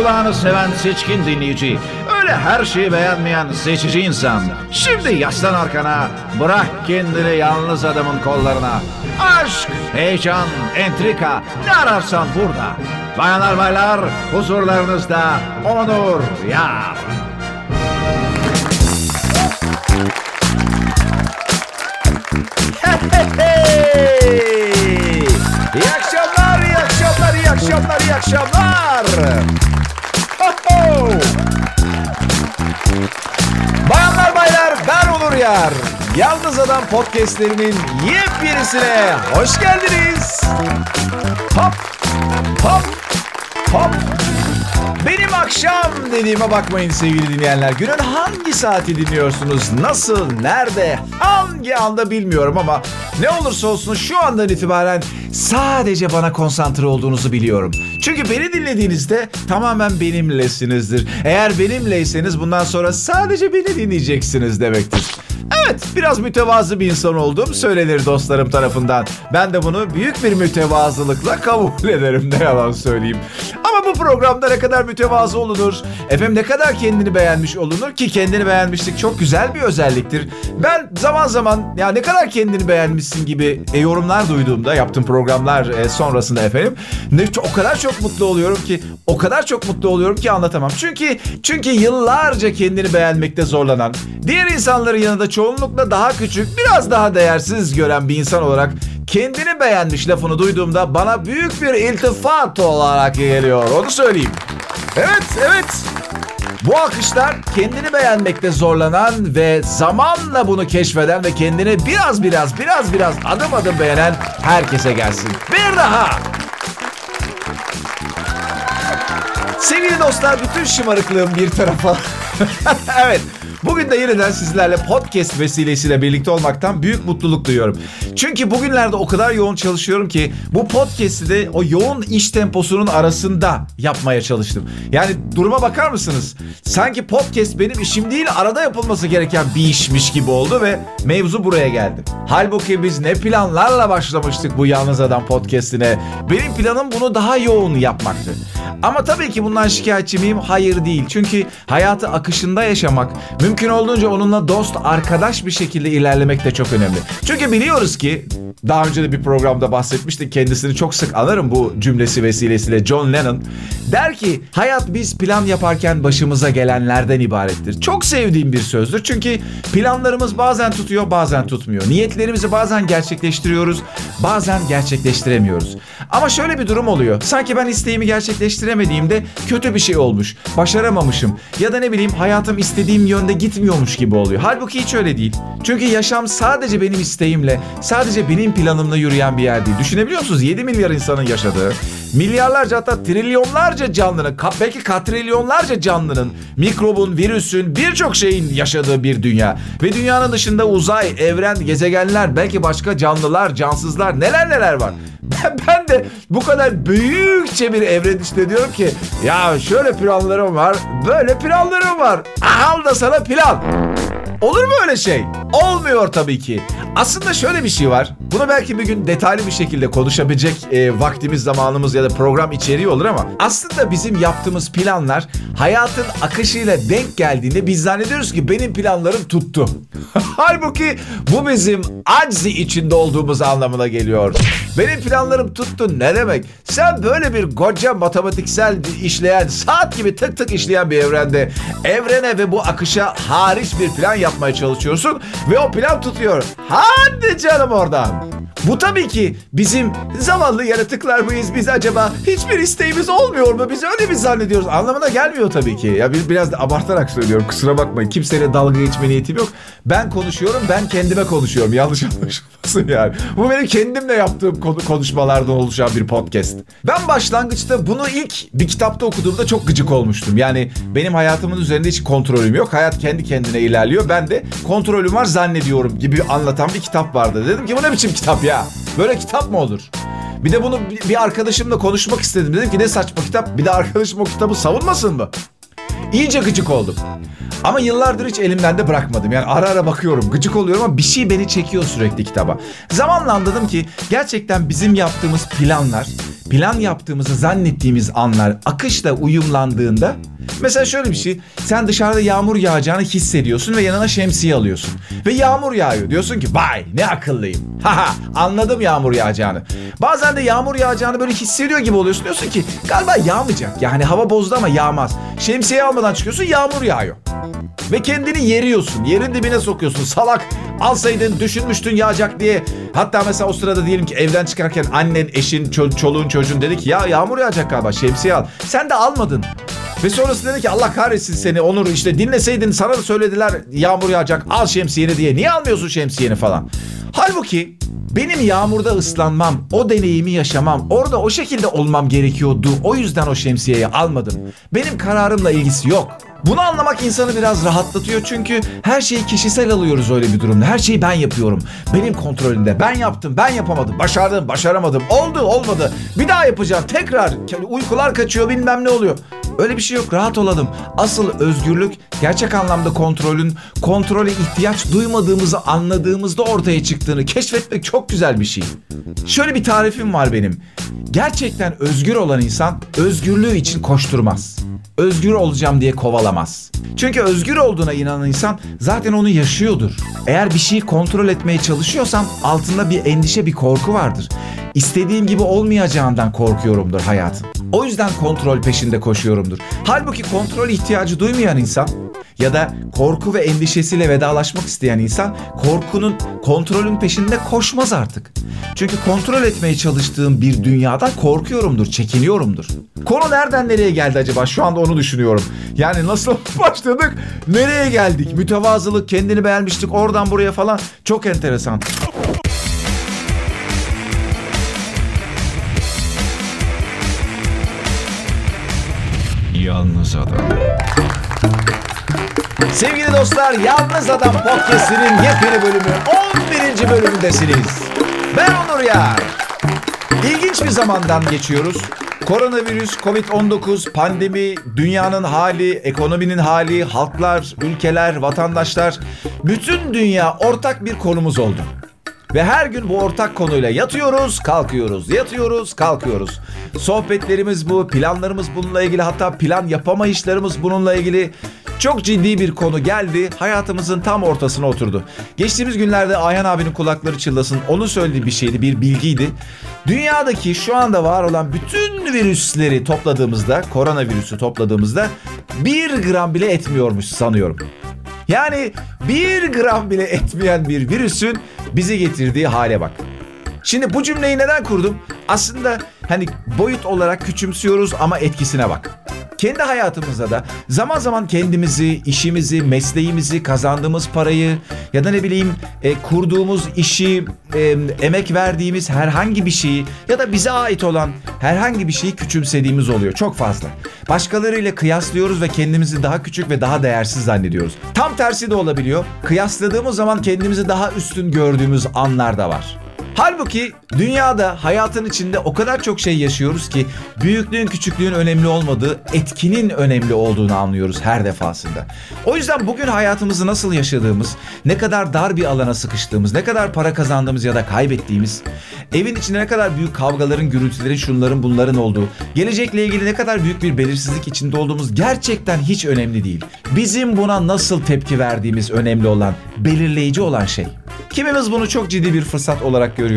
kulağını seven seçkin dinleyici. Öyle her şeyi beğenmeyen seçici insan. Şimdi yaslan arkana, bırak kendini yalnız adamın kollarına. Aşk, heyecan, entrika ne ararsan burada. Bayanlar baylar huzurlarınızda Onur Yar. Hey! İyi akşamlar, iyi akşamlar, iyi akşamlar, iyi akşamlar. Bayanlar baylar ben Onur Yar. Yalnız Adam podcastlerinin yepyenisine hoş geldiniz. Hop, hop, hop. Benim akşam dediğime bakmayın sevgili dinleyenler. Günün hangi saati dinliyorsunuz? Nasıl, nerede, hangi anda bilmiyorum ama ne olursa olsun şu andan itibaren sadece bana konsantre olduğunuzu biliyorum. Çünkü beni dinlediğinizde tamamen benimlesinizdir. Eğer benimleyseniz bundan sonra sadece beni dinleyeceksiniz demektir. Evet, biraz mütevazı bir insan olduğum söylenir dostlarım tarafından. Ben de bunu büyük bir mütevazılıkla kabul ederim ne yalan söyleyeyim. Bu programda ne kadar mütevazı olunur, efendim ne kadar kendini beğenmiş olunur ki kendini beğenmişlik çok güzel bir özelliktir. Ben zaman zaman ya ne kadar kendini beğenmişsin gibi e, yorumlar duyduğumda yaptığım programlar e, sonrasında efendim ne o kadar çok mutlu oluyorum ki o kadar çok mutlu oluyorum ki anlatamam. Çünkü çünkü yıllarca kendini beğenmekte zorlanan, diğer insanların yanında çoğunlukla daha küçük, biraz daha değersiz gören bir insan olarak kendini beğenmiş lafını duyduğumda bana büyük bir iltifat olarak geliyor. Onu söyleyeyim. Evet, evet. Bu akışlar kendini beğenmekte zorlanan ve zamanla bunu keşfeden ve kendini biraz biraz biraz biraz adım adım beğenen herkese gelsin. Bir daha. Sevgili dostlar bütün şımarıklığım bir tarafa. evet. Bugün de yeniden sizlerle podcast vesilesiyle birlikte olmaktan büyük mutluluk duyuyorum. Çünkü bugünlerde o kadar yoğun çalışıyorum ki bu podcast'i de o yoğun iş temposunun arasında yapmaya çalıştım. Yani duruma bakar mısınız? Sanki podcast benim işim değil arada yapılması gereken bir işmiş gibi oldu ve mevzu buraya geldi. Halbuki biz ne planlarla başlamıştık bu Yalnız Adam podcast'ine. Benim planım bunu daha yoğun yapmaktı. Ama tabii ki bundan şikayetçi miyim? Hayır değil. Çünkü hayatı akışında yaşamak, mümkün olduğunca onunla dost, arkadaş bir şekilde ilerlemek de çok önemli. Çünkü biliyoruz ki daha önce de bir programda bahsetmiştik. Kendisini çok sık anarım bu cümlesi vesilesiyle John Lennon. Der ki hayat biz plan yaparken başımıza gelenlerden ibarettir. Çok sevdiğim bir sözdür. Çünkü planlarımız bazen tutuyor bazen tutmuyor. Niyetlerimizi bazen gerçekleştiriyoruz bazen gerçekleştiremiyoruz. Ama şöyle bir durum oluyor. Sanki ben isteğimi gerçekleştiremediğimde kötü bir şey olmuş. Başaramamışım. Ya da ne bileyim hayatım istediğim yönde gitmiyormuş gibi oluyor. Halbuki hiç öyle değil. Çünkü yaşam sadece benim isteğimle, sadece benim planımla yürüyen bir yer değil. Düşünebiliyor musunuz? 7 milyar insanın yaşadığı, milyarlarca hatta trilyonlarca canlının, belki katrilyonlarca canlının, mikrobun, virüsün, birçok şeyin yaşadığı bir dünya. Ve dünyanın dışında uzay, evren, gezegenler, belki başka canlılar, cansızlar, neler neler var. Ben, ben de bu kadar büyükçe bir evren işte diyorum ki ya şöyle planlarım var, böyle planlarım var. Al da sana plan. Olur mu öyle şey? Olmuyor tabii ki. Aslında şöyle bir şey var. Bunu belki bir gün detaylı bir şekilde konuşabilecek e, vaktimiz, zamanımız ya da program içeriği olur ama aslında bizim yaptığımız planlar hayatın akışıyla denk geldiğinde biz zannediyoruz ki benim planlarım tuttu. Halbuki bu bizim aczi içinde olduğumuz anlamına geliyor. Benim planlarım tuttu ne demek? Sen böyle bir koca matematiksel işleyen, saat gibi tık tık işleyen bir evrende evrene ve bu akışa hariç bir plan yapmaya çalışıyorsun ve o plan tutuyor. Hadi canım oradan. Bu tabii ki bizim zavallı yaratıklar mıyız biz acaba? Hiçbir isteğimiz olmuyor mu? Biz öyle mi zannediyoruz? Anlamına gelmiyor tabii ki. Ya bir, biraz da abartarak söylüyorum. Kusura bakmayın. Kimseyle dalga geçme niyetim yok. Ben konuşuyorum, ben kendime konuşuyorum. Yanlış anlaşılmasın yani. Bu benim kendimle yaptığım konu, konuşmalardan oluşan bir podcast. Ben başlangıçta bunu ilk bir kitapta okuduğumda çok gıcık olmuştum. Yani benim hayatımın üzerinde hiç kontrolüm yok. Hayat kendi kendine ilerliyor. Ben de kontrolüm var zannediyorum gibi anlatan bir kitap vardı. Dedim ki bu ne biçim kitap ya? Böyle kitap mı olur? Bir de bunu bir arkadaşımla konuşmak istedim. Dedim ki ne saçma kitap. Bir de arkadaşım o kitabı savunmasın mı? İyice gıcık oldum. Ama yıllardır hiç elimden de bırakmadım. Yani ara ara bakıyorum, gıcık oluyorum ama bir şey beni çekiyor sürekli kitaba. Zamanla anladım ki gerçekten bizim yaptığımız planlar plan yaptığımızı zannettiğimiz anlar akışla uyumlandığında mesela şöyle bir şey sen dışarıda yağmur yağacağını hissediyorsun ve yanına şemsiye alıyorsun ve yağmur yağıyor diyorsun ki vay ne akıllıyım haha anladım yağmur yağacağını bazen de yağmur yağacağını böyle hissediyor gibi oluyorsun diyorsun ki galiba yağmayacak yani hava bozdu ama yağmaz şemsiye almadan çıkıyorsun yağmur yağıyor ve kendini yeriyorsun. Yerin dibine sokuyorsun. Salak alsaydın düşünmüştün yağacak diye. Hatta mesela o sırada diyelim ki evden çıkarken annen, eşin, ço- çoluğun, çocuğun dedi ki ya yağmur yağacak galiba şemsiye al. Sen de almadın. Ve sonrası dedi ki Allah kahretsin seni Onur işte dinleseydin sana da söylediler yağmur yağacak al şemsiyeni diye. Niye almıyorsun şemsiyeni falan. Halbuki benim yağmurda ıslanmam, o deneyimi yaşamam, orada o şekilde olmam gerekiyordu. O yüzden o şemsiyeyi almadım. Benim kararımla ilgisi yok. Bunu anlamak insanı biraz rahatlatıyor çünkü her şeyi kişisel alıyoruz öyle bir durumda. Her şeyi ben yapıyorum. Benim kontrolümde. Ben yaptım, ben yapamadım. Başardım, başaramadım. Oldu, olmadı. Bir daha yapacağım. Tekrar uykular kaçıyor, bilmem ne oluyor. Öyle bir şey yok. Rahat olalım. Asıl özgürlük gerçek anlamda kontrolün kontrole ihtiyaç duymadığımızı anladığımızda ortaya çıktığını keşfetmek çok güzel bir şey. Şöyle bir tarifim var benim. Gerçekten özgür olan insan özgürlüğü için koşturmaz. Özgür olacağım diye kovalamaz. Çünkü özgür olduğuna inanan insan zaten onu yaşıyordur. Eğer bir şeyi kontrol etmeye çalışıyorsam altında bir endişe, bir korku vardır. İstediğim gibi olmayacağından korkuyorumdur hayatım. O yüzden kontrol peşinde koşuyorumdur. Halbuki kontrol ihtiyacı duymayan insan ya da korku ve endişesiyle vedalaşmak isteyen insan korkunun, kontrolün peşinde koşmaz artık. Çünkü kontrol etmeye çalıştığım bir dünyadan korkuyorumdur, çekiniyorumdur. Konu nereden nereye geldi acaba? Şu anda onu düşünüyorum. Yani nasıl başladık, nereye geldik? Mütevazılık, kendini beğenmiştik oradan buraya falan. Çok enteresan. Sevgili dostlar, Yalnız Adam Podcast'inin yepyeni bölümü 11. bölümündesiniz. Ben Onur Yar. İlginç bir zamandan geçiyoruz. Koronavirüs, Covid-19, pandemi, dünyanın hali, ekonominin hali, halklar, ülkeler, vatandaşlar, bütün dünya ortak bir konumuz oldu. Ve her gün bu ortak konuyla yatıyoruz, kalkıyoruz, yatıyoruz, kalkıyoruz. Sohbetlerimiz bu, planlarımız bununla ilgili, hatta plan yapamayışlarımız bununla ilgili. Çok ciddi bir konu geldi, hayatımızın tam ortasına oturdu. Geçtiğimiz günlerde Ayhan abinin kulakları çıllasın, onun söylediği bir şeydi, bir bilgiydi. Dünyadaki şu anda var olan bütün virüsleri topladığımızda, koronavirüsü topladığımızda bir gram bile etmiyormuş sanıyorum. Yani bir gram bile etmeyen bir virüsün bizi getirdiği hale bak. Şimdi bu cümleyi neden kurdum? Aslında hani boyut olarak küçümsüyoruz ama etkisine bak. Kendi hayatımızda da zaman zaman kendimizi, işimizi, mesleğimizi, kazandığımız parayı ya da ne bileyim e, kurduğumuz işi, e, emek verdiğimiz herhangi bir şeyi ya da bize ait olan herhangi bir şeyi küçümsediğimiz oluyor çok fazla. Başkalarıyla kıyaslıyoruz ve kendimizi daha küçük ve daha değersiz zannediyoruz. Tam tersi de olabiliyor. Kıyasladığımız zaman kendimizi daha üstün gördüğümüz anlar da var. Halbuki dünyada hayatın içinde o kadar çok şey yaşıyoruz ki büyüklüğün küçüklüğün önemli olmadığı, etkinin önemli olduğunu anlıyoruz her defasında. O yüzden bugün hayatımızı nasıl yaşadığımız, ne kadar dar bir alana sıkıştığımız, ne kadar para kazandığımız ya da kaybettiğimiz, evin içinde ne kadar büyük kavgaların, gürültülerin, şunların bunların olduğu, gelecekle ilgili ne kadar büyük bir belirsizlik içinde olduğumuz gerçekten hiç önemli değil. Bizim buna nasıl tepki verdiğimiz önemli olan, belirleyici olan şey. Kimimiz bunu çok ciddi bir fırsat olarak görüyoruz.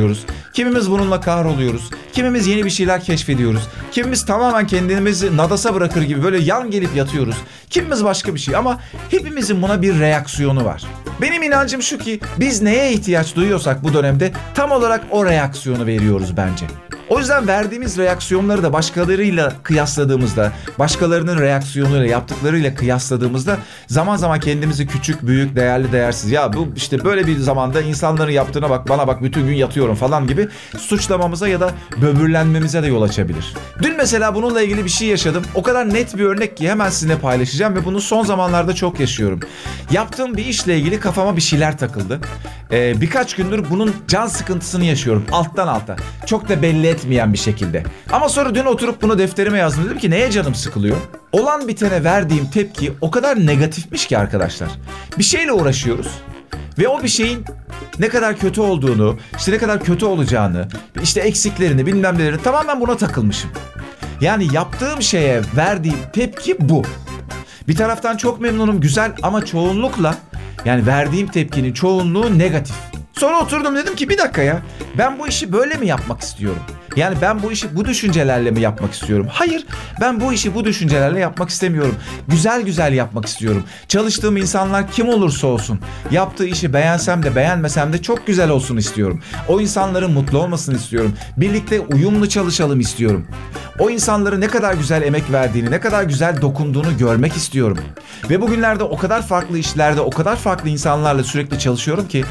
Kimimiz bununla kahroluyoruz. Kimimiz yeni bir şeyler keşfediyoruz. Kimimiz tamamen kendimizi nadasa bırakır gibi böyle yan gelip yatıyoruz. Kimimiz başka bir şey ama hepimizin buna bir reaksiyonu var. Benim inancım şu ki biz neye ihtiyaç duyuyorsak bu dönemde tam olarak o reaksiyonu veriyoruz bence. O yüzden verdiğimiz reaksiyonları da başkalarıyla kıyasladığımızda, başkalarının reaksiyonuyla yaptıklarıyla kıyasladığımızda zaman zaman kendimizi küçük, büyük, değerli, değersiz ya bu işte böyle bir zamanda insanların yaptığına bak bana bak bütün gün yatıyorum falan gibi suçlamamıza ya da böbürlenmemize de yol açabilir. Dün mesela bununla ilgili bir şey yaşadım. O kadar net bir örnek ki hemen sizinle paylaşacağım ve bunu son zamanlarda çok yaşıyorum. Yaptığım bir işle ilgili kafama bir şeyler takıldı. Ee, birkaç gündür bunun can sıkıntısını yaşıyorum alttan alta. Çok da belli etmeyen bir şekilde. Ama sonra dün oturup bunu defterime yazdım. Dedim ki neye canım sıkılıyor? Olan bitene verdiğim tepki o kadar negatifmiş ki arkadaşlar. Bir şeyle uğraşıyoruz. Ve o bir şeyin ne kadar kötü olduğunu, işte ne kadar kötü olacağını, işte eksiklerini, bilmem nelerini tamamen buna takılmışım. Yani yaptığım şeye verdiğim tepki bu. Bir taraftan çok memnunum, güzel ama çoğunlukla yani verdiğim tepkinin çoğunluğu negatif. Sonra oturdum dedim ki bir dakika ya ben bu işi böyle mi yapmak istiyorum? Yani ben bu işi bu düşüncelerle mi yapmak istiyorum? Hayır ben bu işi bu düşüncelerle yapmak istemiyorum. Güzel güzel yapmak istiyorum. Çalıştığım insanlar kim olursa olsun yaptığı işi beğensem de beğenmesem de çok güzel olsun istiyorum. O insanların mutlu olmasını istiyorum. Birlikte uyumlu çalışalım istiyorum. O insanların ne kadar güzel emek verdiğini, ne kadar güzel dokunduğunu görmek istiyorum. Ve bugünlerde o kadar farklı işlerde, o kadar farklı insanlarla sürekli çalışıyorum ki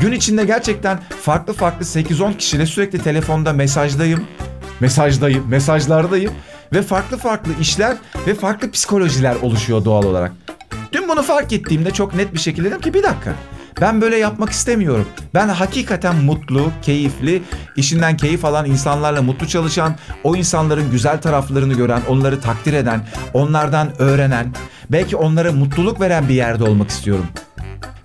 gün içinde gerçekten farklı farklı 8-10 kişiyle sürekli telefonda mesajdayım. Mesajdayım, mesajlardayım ve farklı farklı işler ve farklı psikolojiler oluşuyor doğal olarak. Dün bunu fark ettiğimde çok net bir şekilde dedim ki bir dakika. Ben böyle yapmak istemiyorum. Ben hakikaten mutlu, keyifli, işinden keyif alan insanlarla mutlu çalışan, o insanların güzel taraflarını gören, onları takdir eden, onlardan öğrenen, belki onlara mutluluk veren bir yerde olmak istiyorum.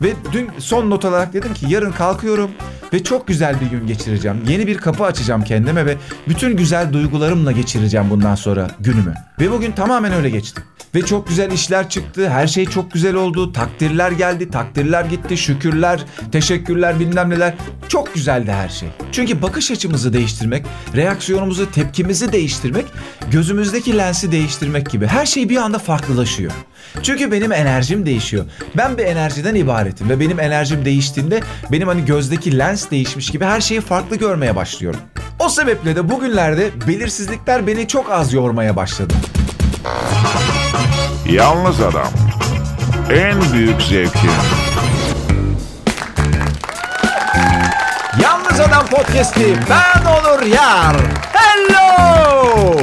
Ve dün son not olarak dedim ki yarın kalkıyorum ve çok güzel bir gün geçireceğim. Yeni bir kapı açacağım kendime ve bütün güzel duygularımla geçireceğim bundan sonra günümü. Ve bugün tamamen öyle geçti. Ve çok güzel işler çıktı. Her şey çok güzel oldu. Takdirler geldi, takdirler gitti, şükürler, teşekkürler bilmem neler. Çok güzeldi her şey. Çünkü bakış açımızı değiştirmek, reaksiyonumuzu, tepkimizi değiştirmek, gözümüzdeki lensi değiştirmek gibi. Her şey bir anda farklılaşıyor. Çünkü benim enerjim değişiyor. Ben bir enerjiden ibaretim ve benim enerjim değiştiğinde benim hani gözdeki lens değişmiş gibi her şeyi farklı görmeye başlıyorum. O sebeple de bugünlerde belirsizlikler beni çok az yormaya başladı. Yalnız Adam. En büyük zevkin. Yalnız Adam Podcast'i ben Onur Yar. Hello!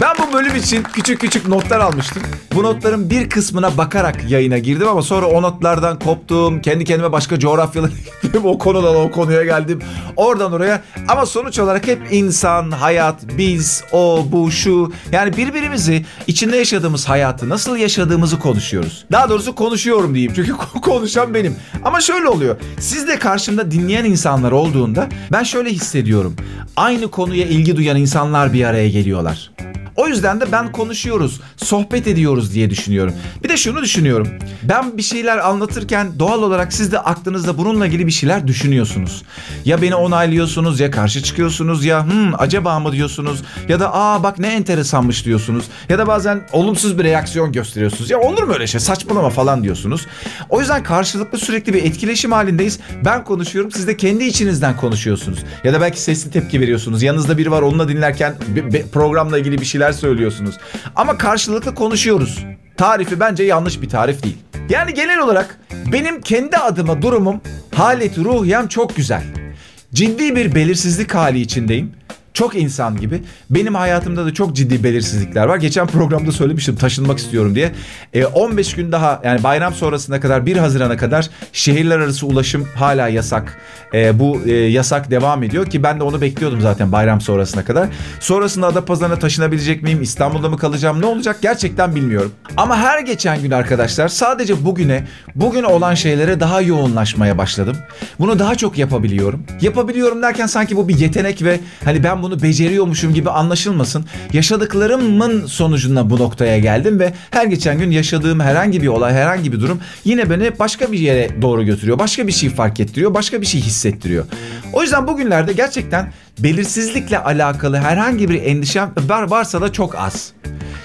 Ben bu bölüm için küçük küçük notlar almıştım. Bu notların bir kısmına bakarak yayına girdim ama sonra o notlardan koptum. Kendi kendime başka coğrafyalara gittim. O konudan o konuya geldim. Oradan oraya. Ama sonuç olarak hep insan, hayat, biz, o, bu, şu. Yani birbirimizi içinde yaşadığımız hayatı nasıl yaşadığımızı konuşuyoruz. Daha doğrusu konuşuyorum diyeyim. Çünkü konuşan benim. Ama şöyle oluyor. Siz de karşımda dinleyen insanlar olduğunda ben şöyle hissediyorum. Aynı konuya ilgi duyan insanlar bir araya geliyorlar. O yüzden de ben konuşuyoruz, sohbet ediyoruz diye düşünüyorum. Bir de şunu düşünüyorum. Ben bir şeyler anlatırken doğal olarak siz de aklınızda bununla ilgili bir şeyler düşünüyorsunuz. Ya beni onaylıyorsunuz ya karşı çıkıyorsunuz ya hmm, acaba mı diyorsunuz ya da aa bak ne enteresanmış diyorsunuz ya da bazen olumsuz bir reaksiyon gösteriyorsunuz. Ya olur mu öyle şey saçmalama falan diyorsunuz. O yüzden karşılıklı sürekli bir etkileşim halindeyiz. Ben konuşuyorum siz de kendi içinizden konuşuyorsunuz. Ya da belki sesli tepki veriyorsunuz. Yanınızda biri var onunla dinlerken programla ilgili bir şeyler söylüyorsunuz. Ama karşılıklı konuşuyoruz. Tarifi bence yanlış bir tarif değil. Yani genel olarak benim kendi adıma durumum, haleti ruhiyem çok güzel. Ciddi bir belirsizlik hali içindeyim. Çok insan gibi. Benim hayatımda da çok ciddi belirsizlikler var. Geçen programda söylemiştim taşınmak istiyorum diye. E, 15 gün daha yani bayram sonrasına kadar 1 Haziran'a kadar şehirler arası ulaşım hala yasak. E, bu e, yasak devam ediyor ki ben de onu bekliyordum zaten bayram sonrasına kadar. Sonrasında Adapazarı'na taşınabilecek miyim? İstanbul'da mı kalacağım? Ne olacak? Gerçekten bilmiyorum. Ama her geçen gün arkadaşlar sadece bugüne, bugün olan şeylere daha yoğunlaşmaya başladım. Bunu daha çok yapabiliyorum. Yapabiliyorum derken sanki bu bir yetenek ve hani ben bunu beceriyormuşum gibi anlaşılmasın. Yaşadıklarımın sonucunda bu noktaya geldim ve her geçen gün yaşadığım herhangi bir olay, herhangi bir durum yine beni başka bir yere doğru götürüyor. Başka bir şey fark ettiriyor, başka bir şey hissettiriyor. O yüzden bugünlerde gerçekten belirsizlikle alakalı herhangi bir endişem var varsa da çok az.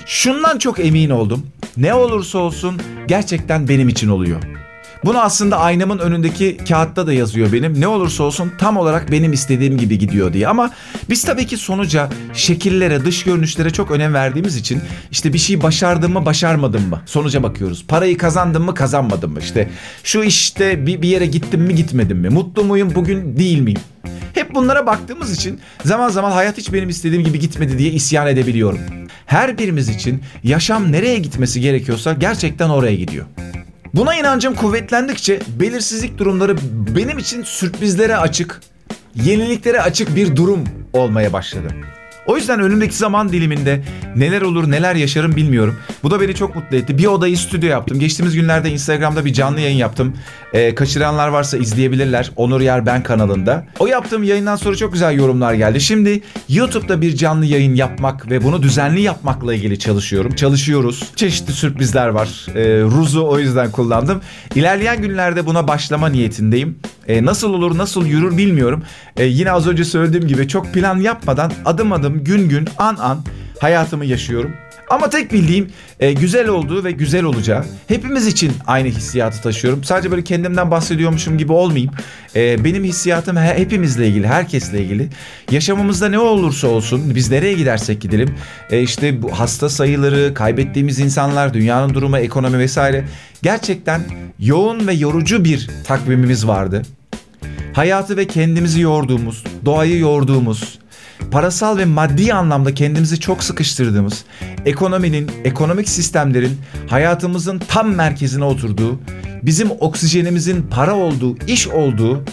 Şundan çok emin oldum. Ne olursa olsun gerçekten benim için oluyor. Bunu aslında aynamın önündeki kağıtta da yazıyor benim. Ne olursa olsun tam olarak benim istediğim gibi gidiyor diye. Ama biz tabii ki sonuca, şekillere, dış görünüşlere çok önem verdiğimiz için işte bir şey başardım mı, başarmadım mı? Sonuca bakıyoruz. Parayı kazandım mı, kazanmadım mı? İşte şu işte bir, bir yere gittim mi, gitmedim mi? Mutlu muyum, bugün değil miyim? Hep bunlara baktığımız için zaman zaman hayat hiç benim istediğim gibi gitmedi diye isyan edebiliyorum. Her birimiz için yaşam nereye gitmesi gerekiyorsa gerçekten oraya gidiyor. Buna inancım kuvvetlendikçe belirsizlik durumları benim için sürprizlere açık, yeniliklere açık bir durum olmaya başladı. O yüzden önümdeki zaman diliminde neler olur neler yaşarım bilmiyorum. Bu da beni çok mutlu etti. Bir odayı stüdyo yaptım. Geçtiğimiz günlerde Instagram'da bir canlı yayın yaptım. Ee, kaçıranlar varsa izleyebilirler. Onur Yer Ben kanalında. O yaptığım yayından sonra çok güzel yorumlar geldi. Şimdi YouTube'da bir canlı yayın yapmak ve bunu düzenli yapmakla ilgili çalışıyorum. Çalışıyoruz. Çeşitli sürprizler var. Ee, Ruz'u o yüzden kullandım. İlerleyen günlerde buna başlama niyetindeyim. Ee, nasıl olur nasıl yürür bilmiyorum. Ee, yine az önce söylediğim gibi çok plan yapmadan adım adım gün gün an an hayatımı yaşıyorum. Ama tek bildiğim e, güzel olduğu ve güzel olacağı. Hepimiz için aynı hissiyatı taşıyorum. Sadece böyle kendimden bahsediyormuşum gibi olmayayım. E, benim hissiyatım he, hepimizle ilgili, herkesle ilgili. Yaşamımızda ne olursa olsun, biz nereye gidersek gidelim. E, işte bu hasta sayıları, kaybettiğimiz insanlar, dünyanın durumu, ekonomi vesaire. Gerçekten yoğun ve yorucu bir takvimimiz vardı. Hayatı ve kendimizi yorduğumuz, doğayı yorduğumuz, parasal ve maddi anlamda kendimizi çok sıkıştırdığımız, ekonominin, ekonomik sistemlerin hayatımızın tam merkezine oturduğu, bizim oksijenimizin para olduğu, iş olduğu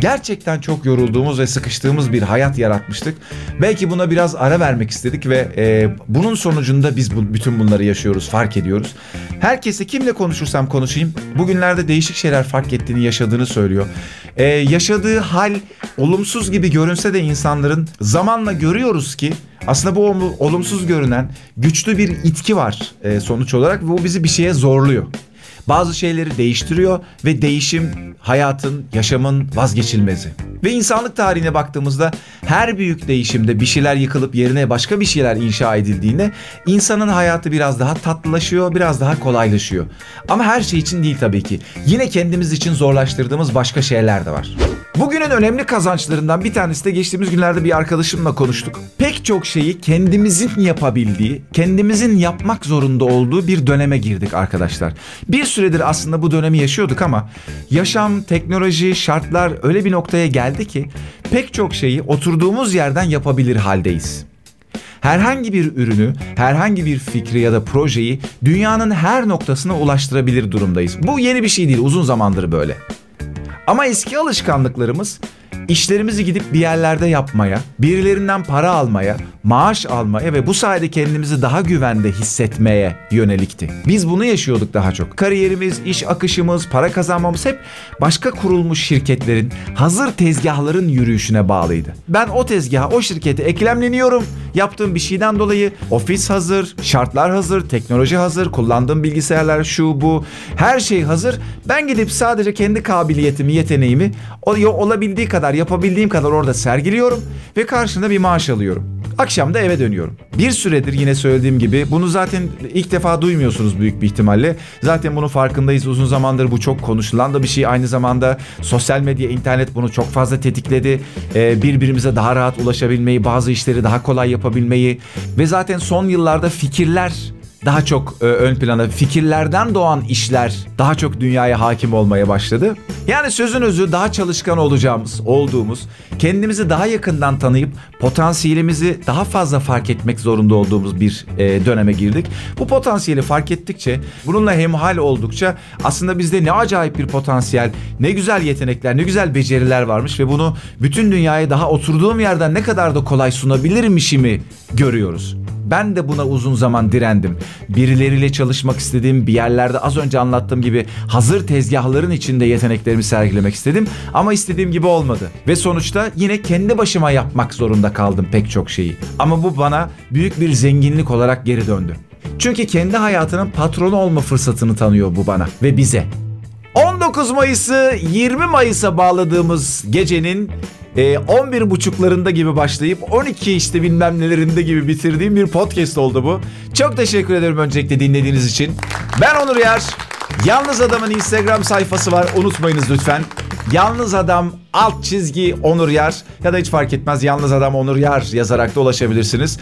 gerçekten çok yorulduğumuz ve sıkıştığımız bir hayat yaratmıştık. Belki buna biraz ara vermek istedik ve e, bunun sonucunda biz bu, bütün bunları yaşıyoruz, fark ediyoruz. Herkese kimle konuşursam konuşayım, bugünlerde değişik şeyler fark ettiğini, yaşadığını söylüyor. E, yaşadığı hal olumsuz gibi görünse de insanların zamanla görüyoruz ki aslında bu olumsuz görünen güçlü bir itki var e, sonuç olarak ve bu bizi bir şeye zorluyor bazı şeyleri değiştiriyor ve değişim hayatın, yaşamın vazgeçilmezi. Ve insanlık tarihine baktığımızda her büyük değişimde bir şeyler yıkılıp yerine başka bir şeyler inşa edildiğinde insanın hayatı biraz daha tatlılaşıyor, biraz daha kolaylaşıyor. Ama her şey için değil tabii ki. Yine kendimiz için zorlaştırdığımız başka şeyler de var. Bugünün önemli kazançlarından bir tanesi de geçtiğimiz günlerde bir arkadaşımla konuştuk. Pek çok şeyi kendimizin yapabildiği, kendimizin yapmak zorunda olduğu bir döneme girdik arkadaşlar. Bir süredir aslında bu dönemi yaşıyorduk ama yaşam, teknoloji, şartlar öyle bir noktaya geldi ki pek çok şeyi oturduğumuz yerden yapabilir haldeyiz. Herhangi bir ürünü, herhangi bir fikri ya da projeyi dünyanın her noktasına ulaştırabilir durumdayız. Bu yeni bir şey değil, uzun zamandır böyle. Ama eski alışkanlıklarımız işlerimizi gidip bir yerlerde yapmaya, birilerinden para almaya, maaş almaya ve bu sayede kendimizi daha güvende hissetmeye yönelikti. Biz bunu yaşıyorduk daha çok. Kariyerimiz, iş akışımız, para kazanmamız hep başka kurulmuş şirketlerin, hazır tezgahların yürüyüşüne bağlıydı. Ben o tezgaha, o şirkete eklemleniyorum. Yaptığım bir şeyden dolayı ofis hazır, şartlar hazır, teknoloji hazır, kullandığım bilgisayarlar şu bu, her şey hazır. Ben gidip sadece kendi kabiliyetimi, yeteneğimi olabildiği kadar, yapabildiğim kadar orada sergiliyorum ve karşında bir maaş alıyorum. Akşam da eve dönüyorum. Bir süredir yine söylediğim gibi bunu zaten ilk defa duymuyorsunuz büyük bir ihtimalle. Zaten bunun farkındayız. Uzun zamandır bu çok konuşulan da bir şey. Aynı zamanda sosyal medya, internet bunu çok fazla tetikledi. Ee, birbirimize daha rahat ulaşabilmeyi, bazı işleri daha kolay yapabilmeyi ve zaten son yıllarda fikirler daha çok e, ön plana fikirlerden doğan işler daha çok dünyaya hakim olmaya başladı. Yani sözün özü daha çalışkan olacağımız, olduğumuz, kendimizi daha yakından tanıyıp potansiyelimizi daha fazla fark etmek zorunda olduğumuz bir e, döneme girdik. Bu potansiyeli fark ettikçe, bununla hemhal oldukça aslında bizde ne acayip bir potansiyel, ne güzel yetenekler, ne güzel beceriler varmış ve bunu bütün dünyaya daha oturduğum yerden ne kadar da kolay sunabilirmişimi görüyoruz. Ben de buna uzun zaman direndim. Birileriyle çalışmak istedim. Bir yerlerde az önce anlattığım gibi hazır tezgahların içinde yeteneklerimi sergilemek istedim. Ama istediğim gibi olmadı. Ve sonuçta yine kendi başıma yapmak zorunda kaldım pek çok şeyi. Ama bu bana büyük bir zenginlik olarak geri döndü. Çünkü kendi hayatının patronu olma fırsatını tanıyor bu bana ve bize. 19 Mayıs'ı 20 Mayıs'a bağladığımız gecenin e, 11 buçuklarında gibi başlayıp 12 işte bilmem nelerinde gibi bitirdiğim bir podcast oldu bu. Çok teşekkür ederim öncelikle dinlediğiniz için. Ben Onur Yer. Yalnız Adam'ın Instagram sayfası var unutmayınız lütfen. Yalnız Adam alt çizgi Onur Yar ya da hiç fark etmez Yalnız Adam Onur Yar yazarak da ulaşabilirsiniz.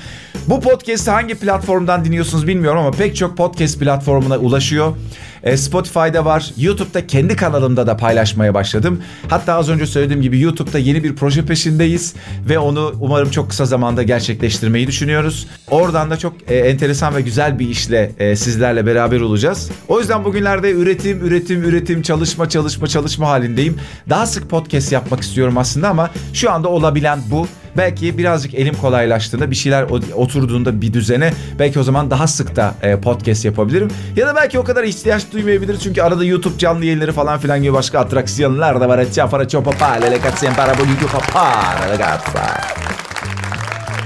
Bu podcast hangi platformdan dinliyorsunuz bilmiyorum ama pek çok podcast platformuna ulaşıyor. E, Spotify'da var. YouTube'da kendi kanalımda da paylaşmaya başladım. Hatta az önce söylediğim gibi YouTube'da yeni bir proje peşindeyiz ve onu umarım çok kısa zamanda gerçekleştirmeyi düşünüyoruz. Oradan da çok e, enteresan ve güzel bir işle e, sizlerle beraber olacağız. O yüzden bugünlerde üretim, üretim, üretim, çalışma, çalışma, çalışma halindeyim. Daha sık podcast yapmak istiyorum aslında ama şu anda olabilen bu. belki birazcık elim kolaylaştığında bir şeyler oturduğunda bir düzene belki o zaman daha sık da e, podcast yapabilirim. Ya da belki o kadar ihtiyaç duymayabilir çünkü arada YouTube canlı yayınları falan filan gibi başka atraksiyonlar da var. Ciafara çopa pale le cazzi para YouTube para.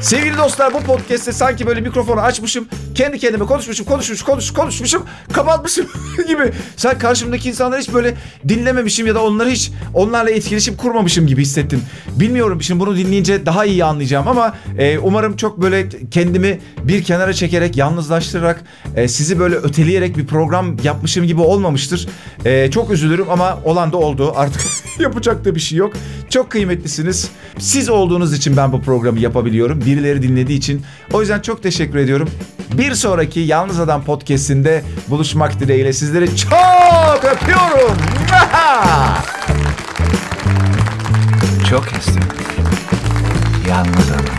Sevgili dostlar bu podcast'te sanki böyle mikrofonu açmışım. Kendi kendime konuşmuşum, konuşmuş, konuş, konuşmuşum, kapatmışım gibi. Sen karşımdaki insanları hiç böyle dinlememişim ya da onları hiç onlarla etkileşim kurmamışım gibi hissettim. Bilmiyorum şimdi bunu dinleyince daha iyi anlayacağım ama e, umarım çok böyle kendimi bir kenara çekerek, yalnızlaştırarak, e, sizi böyle öteleyerek bir program yapmışım gibi olmamıştır. E, çok üzülürüm ama olan da oldu. Artık yapacak da bir şey yok. Çok kıymetlisiniz. Siz olduğunuz için ben bu programı yapabiliyorum birileri dinlediği için. O yüzden çok teşekkür ediyorum. Bir sonraki Yalnız Adam podcast'inde buluşmak dileğiyle sizleri çok öpüyorum. Çok istedim. Yalnız adam.